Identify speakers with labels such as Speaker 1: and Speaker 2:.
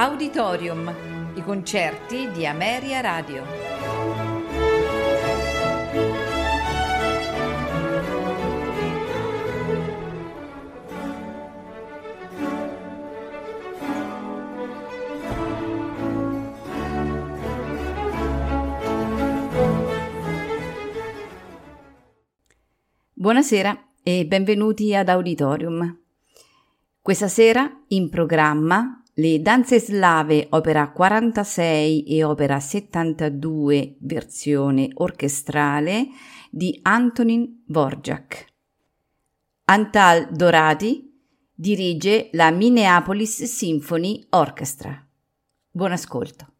Speaker 1: Auditorium, i concerti di Ameria Radio. Buonasera e benvenuti ad Auditorium. Questa sera in programma le danze slave opera 46 e opera 72 versione orchestrale di Antonin Dvorak. Antal Dorati dirige la Minneapolis Symphony Orchestra. Buon ascolto.